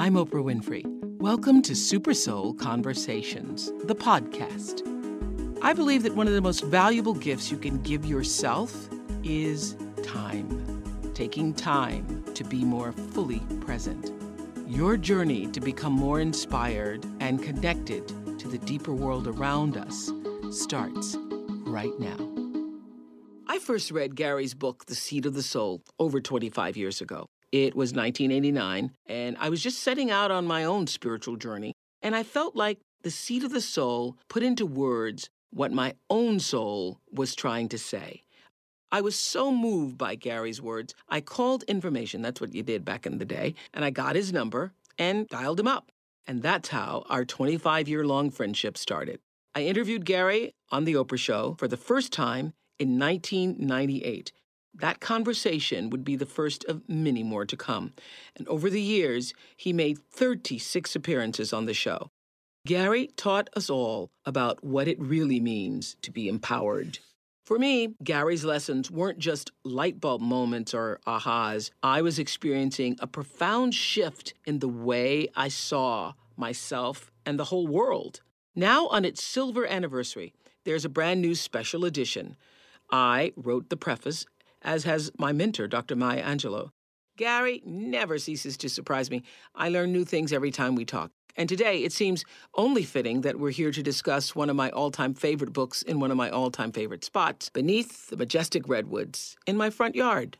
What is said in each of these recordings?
I'm Oprah Winfrey. Welcome to Super Soul Conversations, the podcast. I believe that one of the most valuable gifts you can give yourself is time. Taking time to be more fully present. Your journey to become more inspired and connected to the deeper world around us starts right now. I first read Gary's book, The Seat of the Soul, over 25 years ago. It was 1989, and I was just setting out on my own spiritual journey, and I felt like the seat of the soul put into words what my own soul was trying to say. I was so moved by Gary's words, I called information, that's what you did back in the day, and I got his number and dialed him up. And that's how our 25 year long friendship started. I interviewed Gary on The Oprah Show for the first time in 1998. That conversation would be the first of many more to come. And over the years, he made 36 appearances on the show. Gary taught us all about what it really means to be empowered. For me, Gary's lessons weren't just light bulb moments or ahas. I was experiencing a profound shift in the way I saw myself and the whole world. Now, on its silver anniversary, there's a brand new special edition. I wrote the preface as has my mentor, Dr. Maya Angelou. Gary never ceases to surprise me. I learn new things every time we talk. And today, it seems only fitting that we're here to discuss one of my all time favorite books in one of my all time favorite spots, beneath the majestic redwoods in my front yard.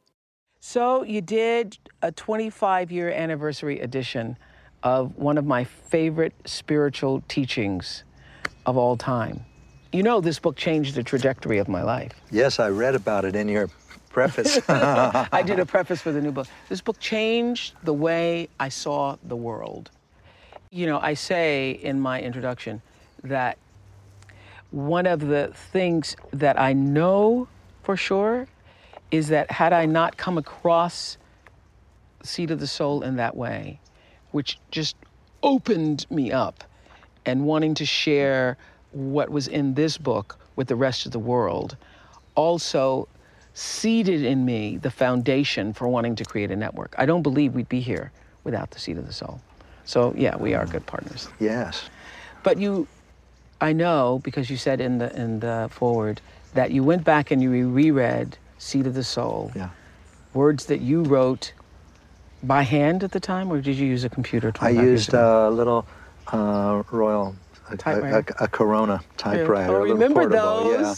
So, you did a 25 year anniversary edition of one of my favorite spiritual teachings of all time. You know, this book changed the trajectory of my life. Yes, I read about it in your preface. I did a preface for the new book. This book changed the way I saw the world. You know, I say in my introduction that one of the things that I know for sure is that had I not come across Seat of the Soul in that way, which just opened me up and wanting to share what was in this book with the rest of the world, also seeded in me the foundation for wanting to create a network. I don't believe we'd be here without the seat of the soul. So yeah, we are good partners. Yes. But you, I know because you said in the in the forward that you went back and you reread Seat of the Soul. Yeah. Words that you wrote by hand at the time, or did you use a computer? I used a little uh, Royal a, a, a, a, Corona typewriter. Oh, remember those? Yeah.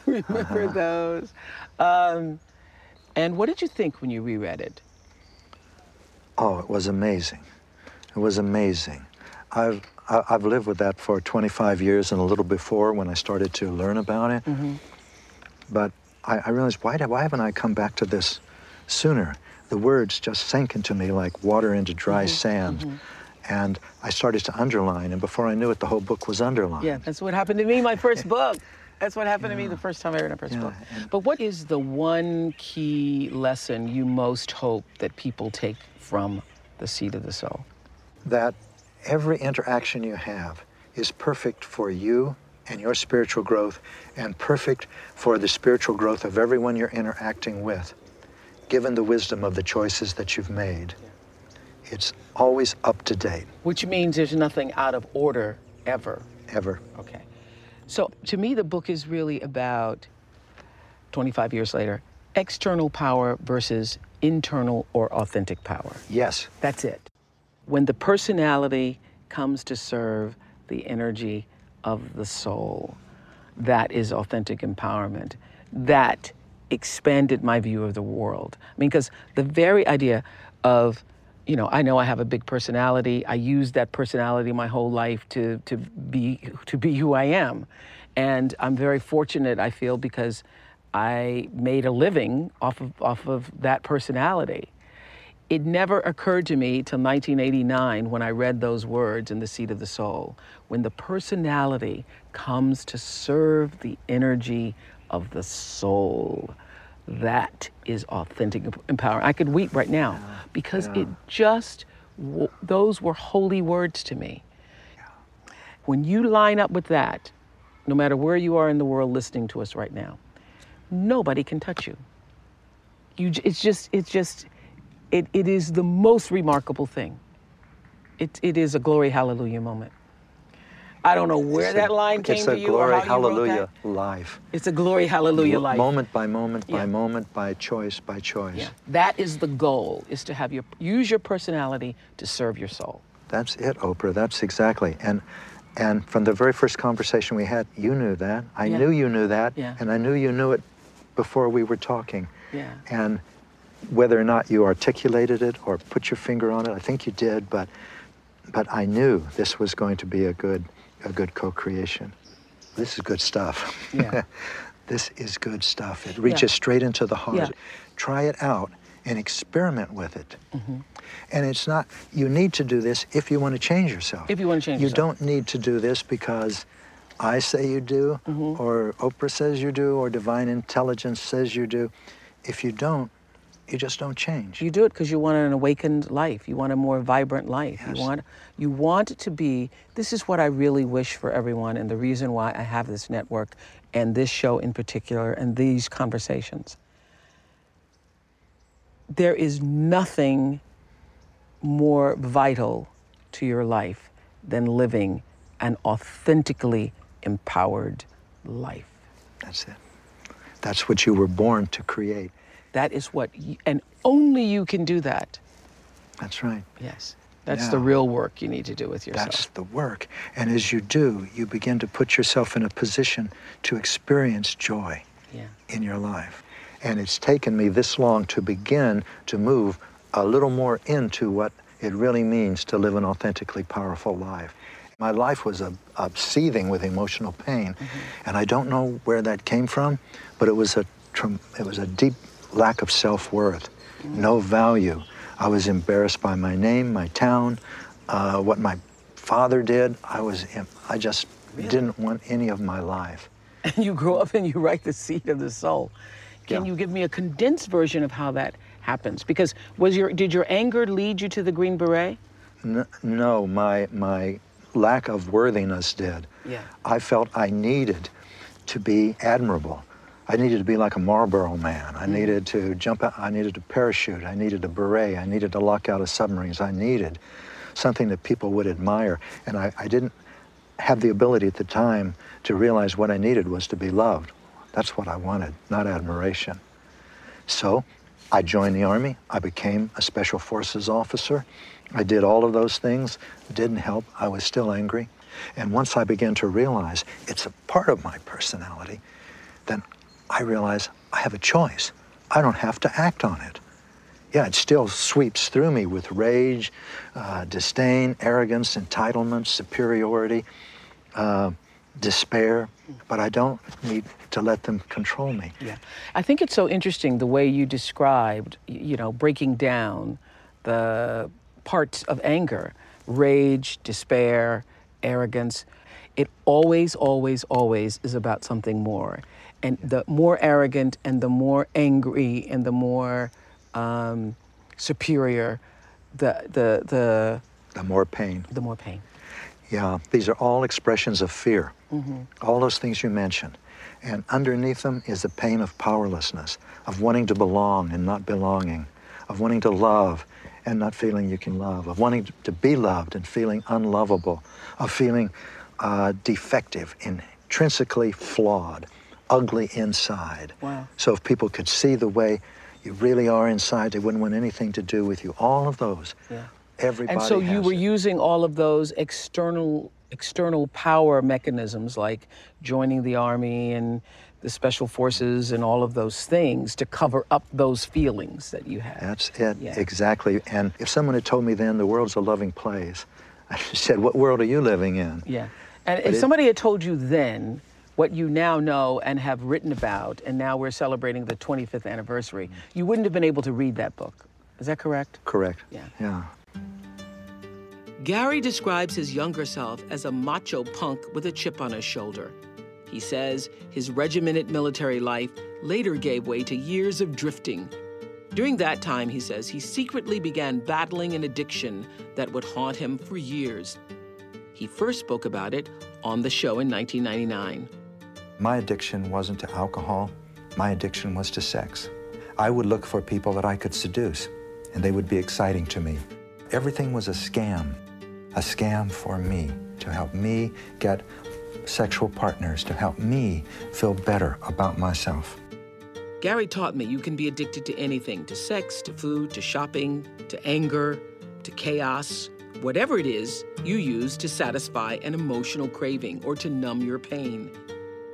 remember uh-huh. those? Um, and what did you think when you reread it? Oh, it was amazing. It was amazing. I've I've lived with that for 25 years and a little before when I started to learn about it. Mm-hmm. But I, I, realized why why haven't I come back to this sooner? The words just sank into me like water into dry mm-hmm. sand. Mm-hmm. And I started to underline, and before I knew it, the whole book was underlined. Yeah, that's what happened to me, my first book. That's what happened yeah. to me the first time I read a first yeah. book. But what is the one key lesson you most hope that people take from the seat of the soul? That every interaction you have is perfect for you and your spiritual growth and perfect for the spiritual growth of everyone you're interacting with, given the wisdom of the choices that you've made. It's always up to date. Which means there's nothing out of order ever. Ever. Okay. So to me, the book is really about 25 years later external power versus internal or authentic power. Yes. That's it. When the personality comes to serve the energy of the soul, that is authentic empowerment. That expanded my view of the world. I mean, because the very idea of you know, I know I have a big personality. I use that personality my whole life to to be to be who I am, and I'm very fortunate. I feel because I made a living off of off of that personality. It never occurred to me till 1989 when I read those words in the seat of the soul. When the personality comes to serve the energy of the soul, that is authentic empowering. I could weep right now yeah. because yeah. it just, those were holy words to me. Yeah. When you line up with that, no matter where you are in the world listening to us right now, nobody can touch you. You, it's just, it's just, it, it is the most remarkable thing. It, it is a glory hallelujah moment. I don't know where It's that a- line came it's to a you glory how you wrote hallelujah life. It's a glory hallelujah life. Moment by moment by Yeah. moment by choice by choice. Yeah. That is the goal, is to have your use your personality to serve your soul. That's it, Oprah. That's exactly. And and from the very first conversation we had, you knew that. I Yeah. knew you knew that. Yeah. And I knew you knew it before we were talking. Yeah. And whether or not you articulated it or put your finger on it, I think you did, but but I knew this was going to be a good a good co-creation. This is good stuff. Yeah. this is good stuff. It reaches straight into the heart. Yeah. Try it out and experiment with it. Mm-hmm. And it's not, you need to do this if you want to change yourself. If you want to change You yourself. don't need to do this because I say you do, Mm-hmm. or Oprah says you do, or divine intelligence says you do. If you don't, you just don't change. You do it because you want an awakened life. You want a more vibrant life. Yes. You want you want to be. This is what I really wish for everyone, and the reason why I have this network and this show in particular, and these conversations. There is nothing more vital to your life than living an authentically empowered life. That's it. That's what you were born to create. That is what, you, and only you can do that. That's right. Yes. That's the real work you need to do with yourself. That's the work. And as you do, you begin to put yourself in a position to experience joy yeah. in your life. And it's taken me this long to begin to move a little more into what it really means to live an authentically powerful life. My life was a, a seething with emotional pain, mm-hmm. and I don't know where that came from, but it was a it was a deep lack of self-worth, no value. I was embarrassed by my name, my town, uh, what my father did. I was I just didn't want any of my life. And you grow up and you write the seat of the soul. Can Yeah. you give me a condensed version of how that happens? Because was your did your anger lead you to the Green Beret? N- no, my my lack of worthiness did. Yeah. I felt I needed to be admirable. I needed to be like a Marlboro man. I mm. needed to jump out. I needed a parachute. I needed a beret. I needed to lock out of submarines. I needed something that people would admire. And I, I didn't have the ability at the time to realize what I needed was to be loved. That's what I wanted, not admiration. So I joined the Army. I became a Special Forces officer. I did all of those things. It Didn't help. I was still angry. And once I began to realize it's a part of my personality, then I realize I have a choice. I don't have to act on it. Yeah, it still sweeps through me with rage, uh, disdain, arrogance, entitlement, superiority, uh, despair, but I don't need to let them control me. Yeah. I think it's so interesting the way you described, you know, breaking down the parts of anger, rage, despair, arrogance. It always, always, always is about something more. And the more arrogant and the more angry and the more um, superior, the, the, the, The more pain. the more pain. Yeah, these are all expressions of fear. Mm-hmm. All those things you mentioned. And underneath them is the pain of powerlessness, of wanting to belong and not belonging, of wanting to love and not feeling you can love, of wanting to be loved and feeling unlovable, of feeling uh, defective, intrinsically flawed, ugly inside. Wow. So if people could see the way you really are inside, they wouldn't want anything to do with you. All of those. Yeah. Everybody And so you were it. using all of those external external power mechanisms like joining the army and the special forces and all of those things to cover up those feelings that you had. That's it, Yeah. exactly. And if someone had told me then the world's a loving place, I said, What world are you living in? Yeah. And But if it- somebody had told you then what you now know and have written about, and now we're celebrating the 25th anniversary, you wouldn't have been able to read that book. Is that correct? Correct. Yeah. Yeah. Gary describes his younger self as a macho punk with a chip on his shoulder. He says his regimented military life later gave way to years of drifting. During that time, he says, he secretly began battling an addiction that would haunt him for years. He first spoke about it on the show in 1999. My addiction wasn't to alcohol, my addiction was to sex. I would look for people that I could seduce, and they would be exciting to me. Everything was a scam. a scam for me to help me get sexual partners, to help me feel better about myself. Gary taught me you can be addicted to anything to sex, to food, to shopping, to anger, to chaos, whatever it is you use to satisfy an emotional craving or to numb your pain.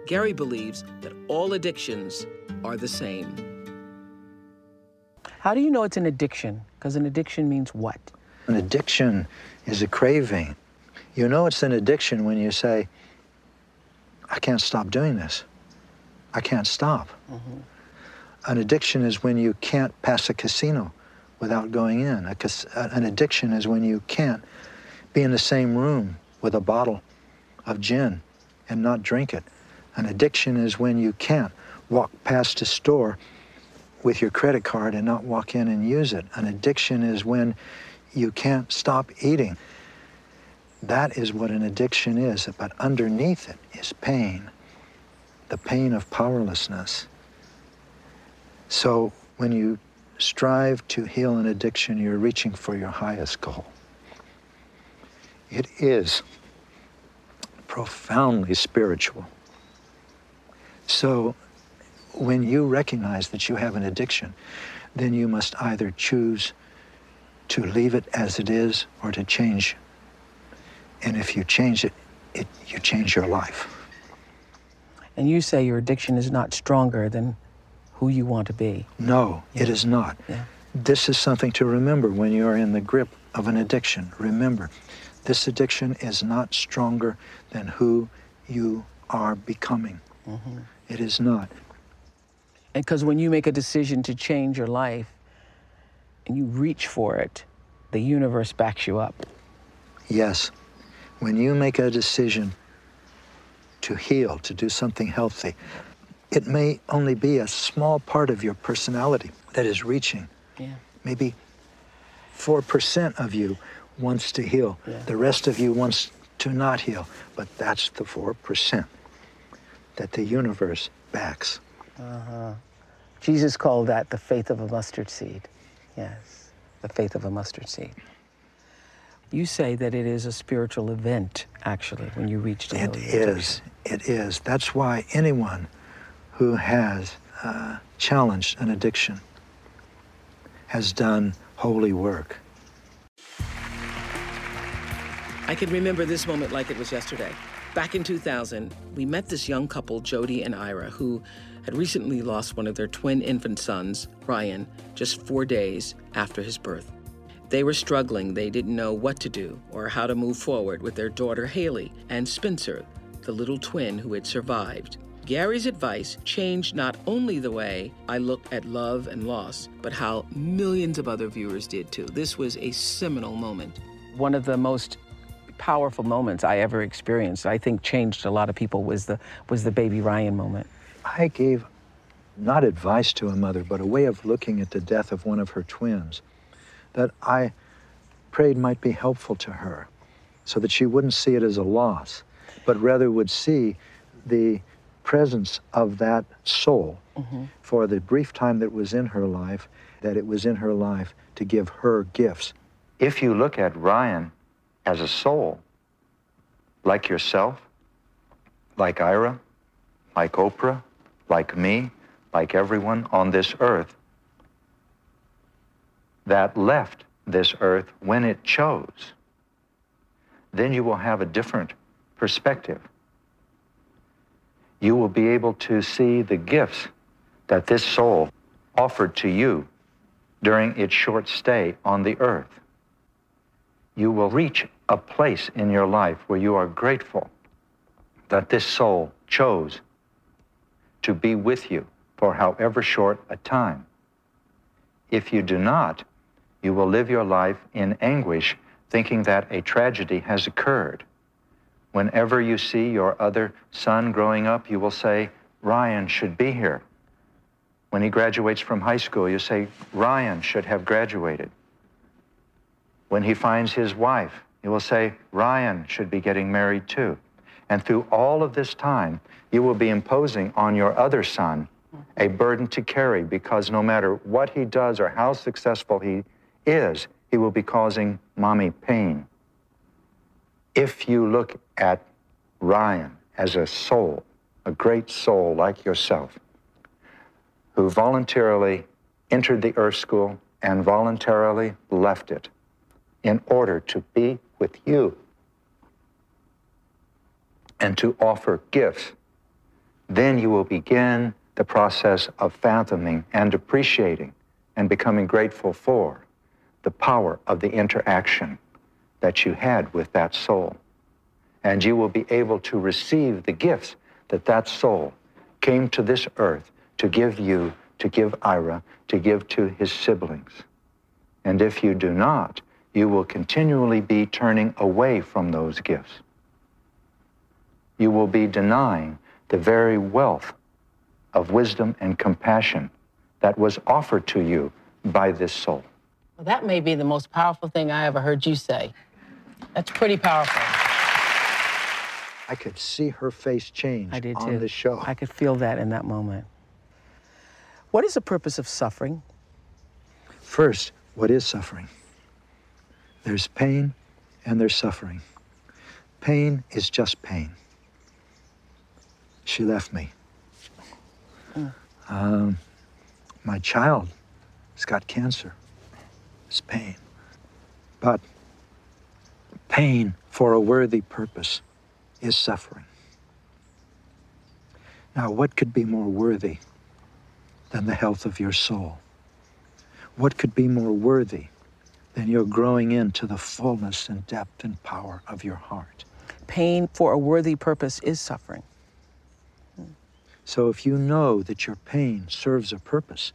Gary believes that all addictions are the same. How do you know it's an addiction? Because an addiction means what? An addiction is a craving. You know it's an addiction when you say, I can't stop doing this. I can't stop. Mm-hmm. An addiction is when you can't pass a casino without going in. A, an addiction is when you can't be in the same room with a bottle of gin and not drink it. An addiction is when you can't walk past a store with your credit card and not walk in and use it. An addiction is when you can't stop eating. That is what an addiction is, but underneath it is pain, the pain of powerlessness. So when you strive to heal an addiction, you're reaching for your highest goal. It is profoundly spiritual. So when you recognize that you have an addiction, then you must either choose to leave it as it is or to change. And if you change it, it you change your life. And you say your addiction is not stronger than who you want to be. No, yeah. it is not. Yeah. This is something to remember when you are in the grip of an addiction. Remember, this addiction is not stronger than who you are becoming. Mm-hmm. It is not. Because when you make a decision to change your life and you reach for it, the universe backs you up. Yes. When you make a decision to heal, to do something healthy, it may only be a small part of your personality that is reaching. Yeah. Maybe 4% of you wants to heal. Yeah. The rest of you wants to not heal. But that's the 4% that the universe backs. Uh-huh. Jesus called that the faith of a mustard seed. Yes, the faith of a mustard seed. You say that it is a spiritual event, actually, when you reach the It is. It is. That's why anyone who has uh, challenged an addiction has done holy work. I can remember this moment like it was yesterday. Back in 2000, we met this young couple, Jody and Ira, who had recently lost one of their twin infant sons, Ryan, just four days after his birth. They were struggling. They didn't know what to do or how to move forward with their daughter, Haley, and Spencer, the little twin who had survived. Gary's advice changed not only the way I looked at love and loss, but how millions of other viewers did too. This was a seminal moment. One of the most powerful moments I ever experienced, I think changed a lot of people, was the, was the baby Ryan moment. I gave not advice to a mother, but a way of looking at the death of one of her twins that I prayed might be helpful to her so that she wouldn't see it as a loss, but rather would see the presence of that soul mm-hmm. for the brief time that was in her life, that it was in her life to give her gifts. If you look at Ryan as a soul, like yourself, like Ira, like Oprah, like me, like everyone on this earth, that left this earth when it chose, then you will have a different perspective. You will be able to see the gifts that this soul offered to you during its short stay on the earth. You will reach a place in your life where you are grateful that this soul chose to be with you for however short a time. If you do not, you will live your life in anguish, thinking that a tragedy has occurred. Whenever you see your other son growing up, you will say, Ryan should be here. When he graduates from high school, you say, Ryan should have graduated. When he finds his wife, you will say, Ryan should be getting married too. And through all of this time, you will be imposing on your other son a burden to carry because no matter what he does or how successful he is, he will be causing mommy pain. if you look at Ryan as a soul, a great soul like yourself, who voluntarily entered the Earth School and voluntarily left it in order to be with you and to offer gifts, then you will begin the process of fathoming and appreciating and becoming grateful for the power of the interaction that you had with that soul. And you will be able to receive the gifts that that soul came to this earth to give you, to give Ira, to give to his siblings. And if you do not, you will continually be turning away from those gifts. You will be denying the very wealth of wisdom and compassion that was offered to you by this soul. Well, that may be the most powerful thing I ever heard you say. That's pretty powerful. I could see her face change I did on too. the show. I could feel that in that moment. What is the purpose of suffering? First, what is suffering? There's pain and there's suffering. Pain is just pain. She left me. Um, my child has got cancer. It's pain. But pain for a worthy purpose is suffering. Now, what could be more worthy than the health of your soul? What could be more worthy than your growing into the fullness and depth and power of your heart? Pain for a worthy purpose is suffering. So if you know that your pain serves a purpose,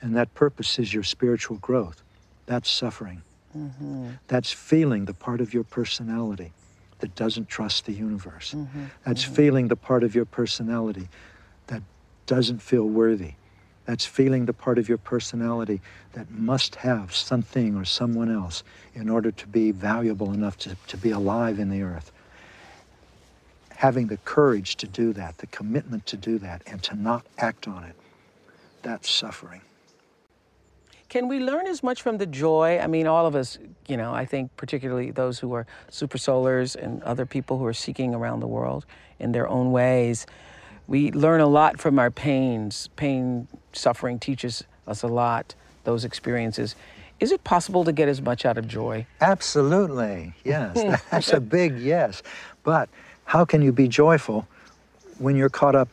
and that purpose is your spiritual growth, that's suffering. Mm-hmm. That's feeling the part of your personality that doesn't trust the universe. Mm-hmm. That's mm-hmm. feeling the part of your personality that doesn't feel worthy. That's feeling the part of your personality that must have something or someone else in order to be valuable enough to, to be alive in the earth. Having the courage to do that, the commitment to do that, and to not act on it, that's suffering. Can we learn as much from the joy? I mean, all of us, you know, I think particularly those who are Super Soulers and other people who are seeking around the world in their own ways, we learn a lot from our pains. Pain, suffering teaches us a lot, those experiences. Is it possible to get as much out of joy? Absolutely, yes. That's a big yes. But how can you be joyful when you're caught up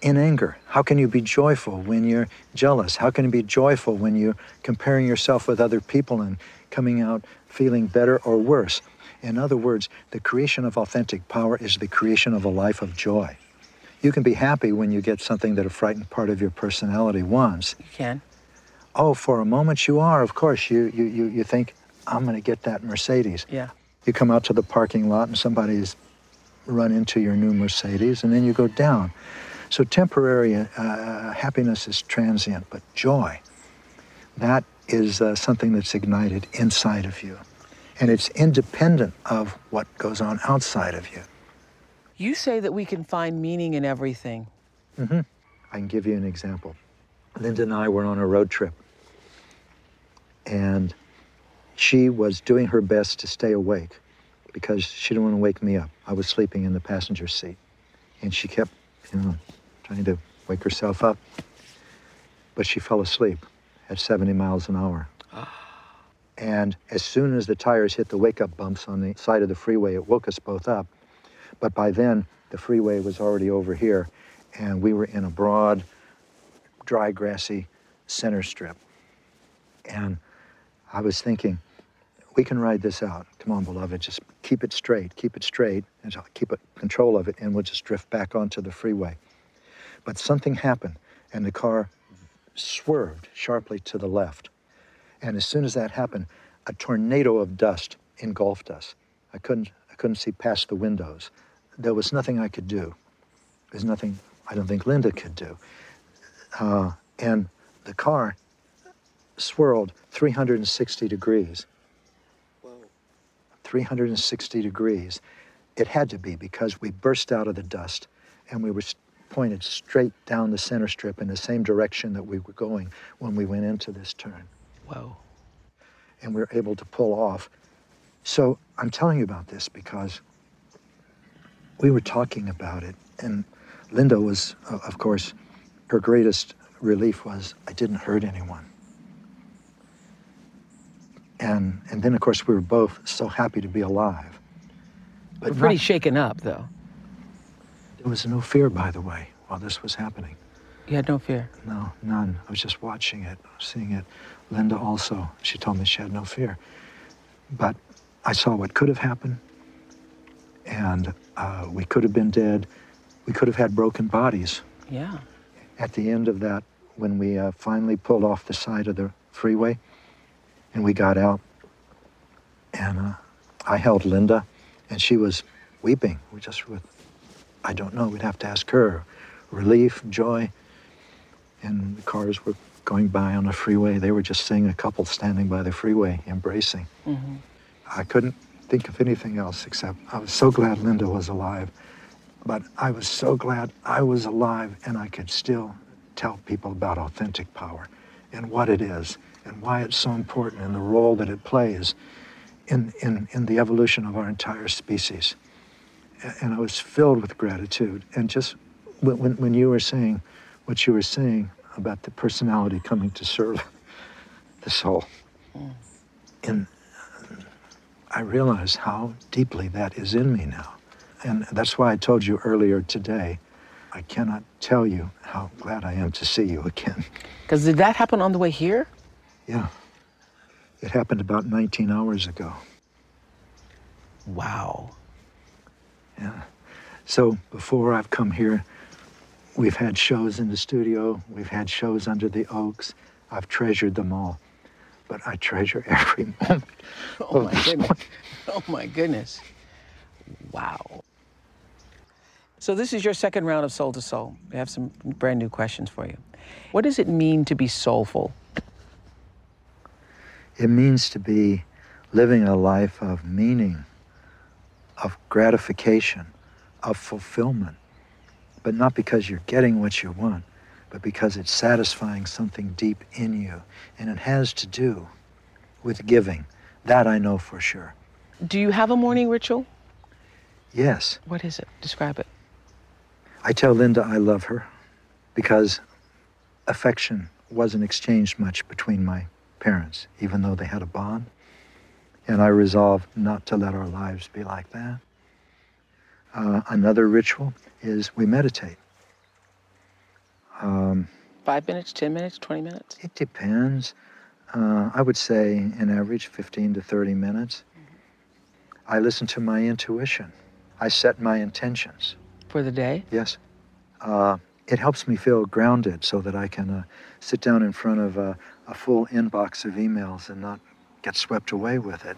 in anger? How can you be joyful when you're jealous? How can you be joyful when you're comparing yourself with other people and coming out feeling better or worse? In other words, the creation of authentic power is the creation of a life of joy. You can be happy when you get something that a frightened part of your personality wants. You can. Oh, for a moment you are, of course. You, you, you, you think, I'm going to get that Mercedes. Yeah. You come out to the parking lot and somebody's run into your new Mercedes, and then you go down. So temporary uh, happiness is transient, but joy, that is uh, something that's ignited inside of you. And it's independent of what goes on outside of you. You say that we can find meaning in everything. Mm-hmm. I can give you an example. Linda and I were on a road trip, and she was doing her best to stay awake because she didn't want to wake me up. I was sleeping in the passenger seat, and she kept, you know, trying to wake herself up. But she fell asleep at 70 miles an hour. Ah. And as soon as the tires hit the wake up bumps on the side of the freeway, it woke us both up. But by then, the freeway was already over here, and we were in a broad, dry, grassy center strip. And I was thinking, we can ride this out. Come on, beloved, just keep it straight, keep it straight, and keep it, control of it, and we'll just drift back onto the freeway. But something happened, and the car swerved sharply to the left. And as soon as that happened, a tornado of dust engulfed us. I couldn't, I couldn't see past the windows. There was nothing I could do. There's nothing I don't think Linda could do. Uh, and the car swirled 360 degrees. 360 degrees. It had to be because we burst out of the dust and we were pointed straight down the center strip in the same direction that we were going when we went into this turn. Whoa. And we were able to pull off. So I'm telling you about this because we were talking about it, and Linda was, uh, of course, her greatest relief was I didn't hurt anyone. And, and then, of course, we were both so happy to be alive. But pretty not- shaken up, though. there was no fear, by the way, while this was happening. You had no fear. No, none. I was just watching it, seeing it. Linda also, she told me she had no fear. But I saw what could have happened, and uh, we could have been dead. We could have had broken bodies. Yeah. At the end of that, when we uh, finally pulled off the side of the freeway and we got out, and uh, I held Linda, and she was weeping. We just with, I don't know, we'd have to ask her. Relief, joy. And the cars were going by on the freeway. They were just seeing a couple standing by the freeway, embracing. Mm-hmm. I couldn't think of anything else except I was so glad Linda was alive. But I was so glad I was alive and I could still tell people about authentic power and what it is and why it's so important and the role that it plays in, in, in the evolution of our entire species. And I was filled with gratitude. And just when, when, when you were saying what you were saying about the personality coming to serve the soul, and I realize how deeply that is in me now. And that's why I told you earlier today, I cannot tell you how glad I am to see you again. Because did that happen on the way here? Yeah. It happened about 19 hours ago. Wow. Yeah. So before I've come here, we've had shows in the studio, we've had shows under the oaks. I've treasured them all. But I treasure every moment. Oh my goodness. Oh my goodness. Wow. So this is your second round of Soul to Soul. We have some brand new questions for you. What does it mean to be soulful? It means to be living a life of meaning, of gratification, of fulfillment, but not because you're getting what you want, but because it's satisfying something deep in you. And it has to do with giving. That I know for sure. Do you have a morning ritual? Yes, What is it? Describe it. I tell Linda I love her because affection wasn't exchanged much between my parents, even though they had a bond. And I resolve not to let our lives be like that. Uh, another ritual is we meditate. Um, Five minutes, 10 minutes, 20 minutes? it depends. Uh, I would say, in average, 15 to 30 minutes. I listen to my intuition. I set my intentions. For the day? Yes. Uh, it helps me feel grounded so that I can uh, sit down in front of a, a full inbox of emails and not get swept away with it.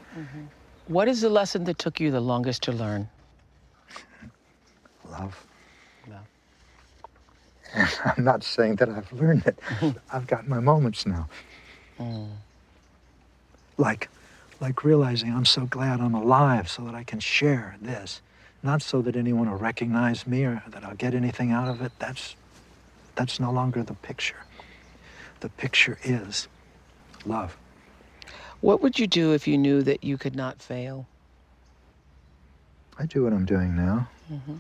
What is the lesson that took you the longest to learn? Love. I'm not saying that I've learned it. I've got my moments now. Mm. Like, like realizing I'm so glad I'm alive so that I can share this. Not so that anyone will recognize me or that I'll get anything out of it. That's, that's no longer the picture. The picture is love. What would you do if you knew that you could not fail? I do what I'm doing now. Mm-hmm.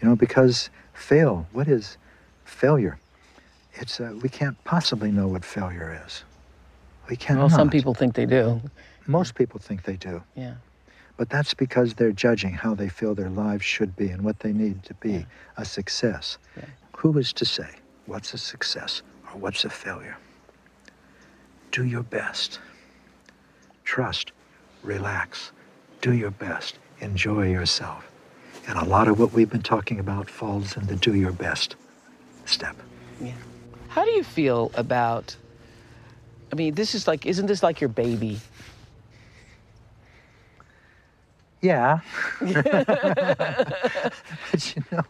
You know, because fail, what is failure? It's uh, we can't possibly know what failure is. We cannot. Well, some people think they do. Most people think they do, Yeah. but that's because they're judging how they feel their lives should be and what they need to be Yeah. a success. Yeah. Who is to say what's a success or what's a failure? Do your best. Trust. Relax. Do your best. Enjoy yourself. And a lot of what we've been talking about falls in the do your best step. Yeah. How do you feel about? I mean, this is like, isn't this like your baby? Yeah. but you know,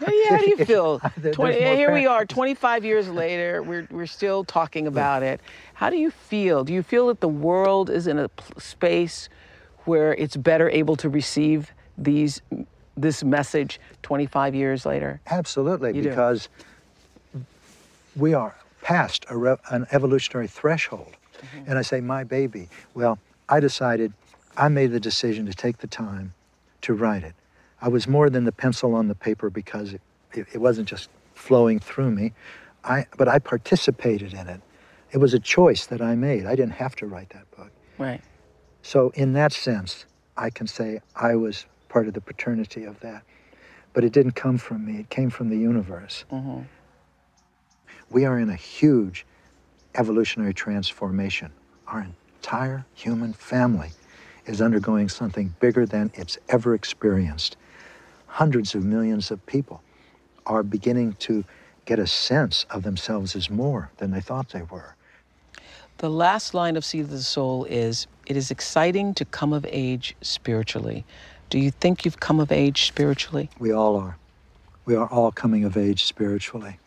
How, yeah, how do you feel? 20, more here we are, 25 years later. We're, we're still talking about it. How do you feel? Do you feel that the world is in a space where it's better able to receive these this message 25 years later? Absolutely, You do. because we are past an evolutionary threshold. Mm-hmm. And I say, my baby. Well, I decided, I made the decision to take the time to write it. I was more than the pencil on the paper because it, it, it wasn't just flowing through me. I, but I participated in it. It was a choice that I made. I didn't have to write that book. Right. So, in that sense, I can say I was part of the paternity of that. But it didn't come from me, it came from the universe. Mm-hmm. We are in a huge evolutionary transformation. Our entire human family is undergoing something bigger than it's ever experienced. Hundreds of millions of people are beginning to get a sense of themselves as more than they thought they were. The last line of Seat of the Soul is It is exciting to come of age spiritually. Do you think you've come of age spiritually? We all are. We are all coming of age spiritually.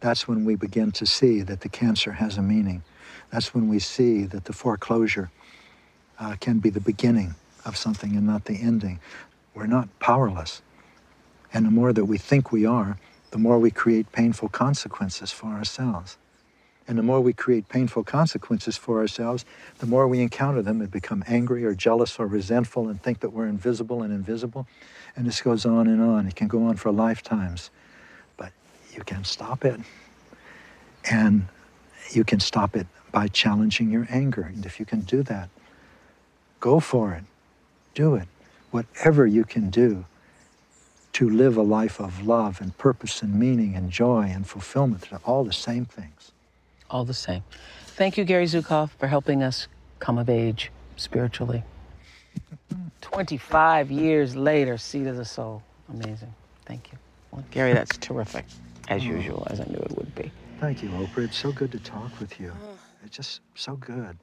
That's when we begin to see that the cancer has a meaning. That's when we see that the foreclosure uh, can be the beginning of something and not the ending. We're not powerless. And the more that we think we are, the more we create painful consequences for ourselves. And the more we create painful consequences for ourselves, the more we encounter them and become angry or jealous or resentful and think that we're invisible and invisible. And this goes on and on. It can go on for lifetimes. But you can stop it. And you can stop it by challenging your anger. And if you can do that, go for it. Do it. Whatever you can do to live a life of love and purpose and meaning and joy and fulfillment, they're all the same things. All the same. Thank you, Gary Zukav, for helping us come of age spiritually. 25 years later, Seat of the Soul. Amazing. Thank you. Well, Gary, that's terrific, as mm. usual, as I knew it would be. Thank you, Oprah. It's so good to talk with you. It's just so good.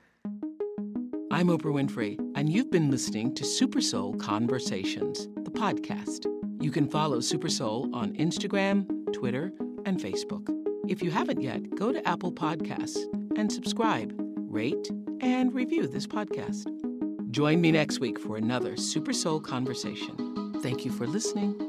I'm Oprah Winfrey, and you've been listening to Super Soul Conversations, the podcast. You can follow Super Soul on Instagram, Twitter, and Facebook. If you haven't yet, go to Apple Podcasts and subscribe, rate, and review this podcast. Join me next week for another Super Soul Conversation. Thank you for listening.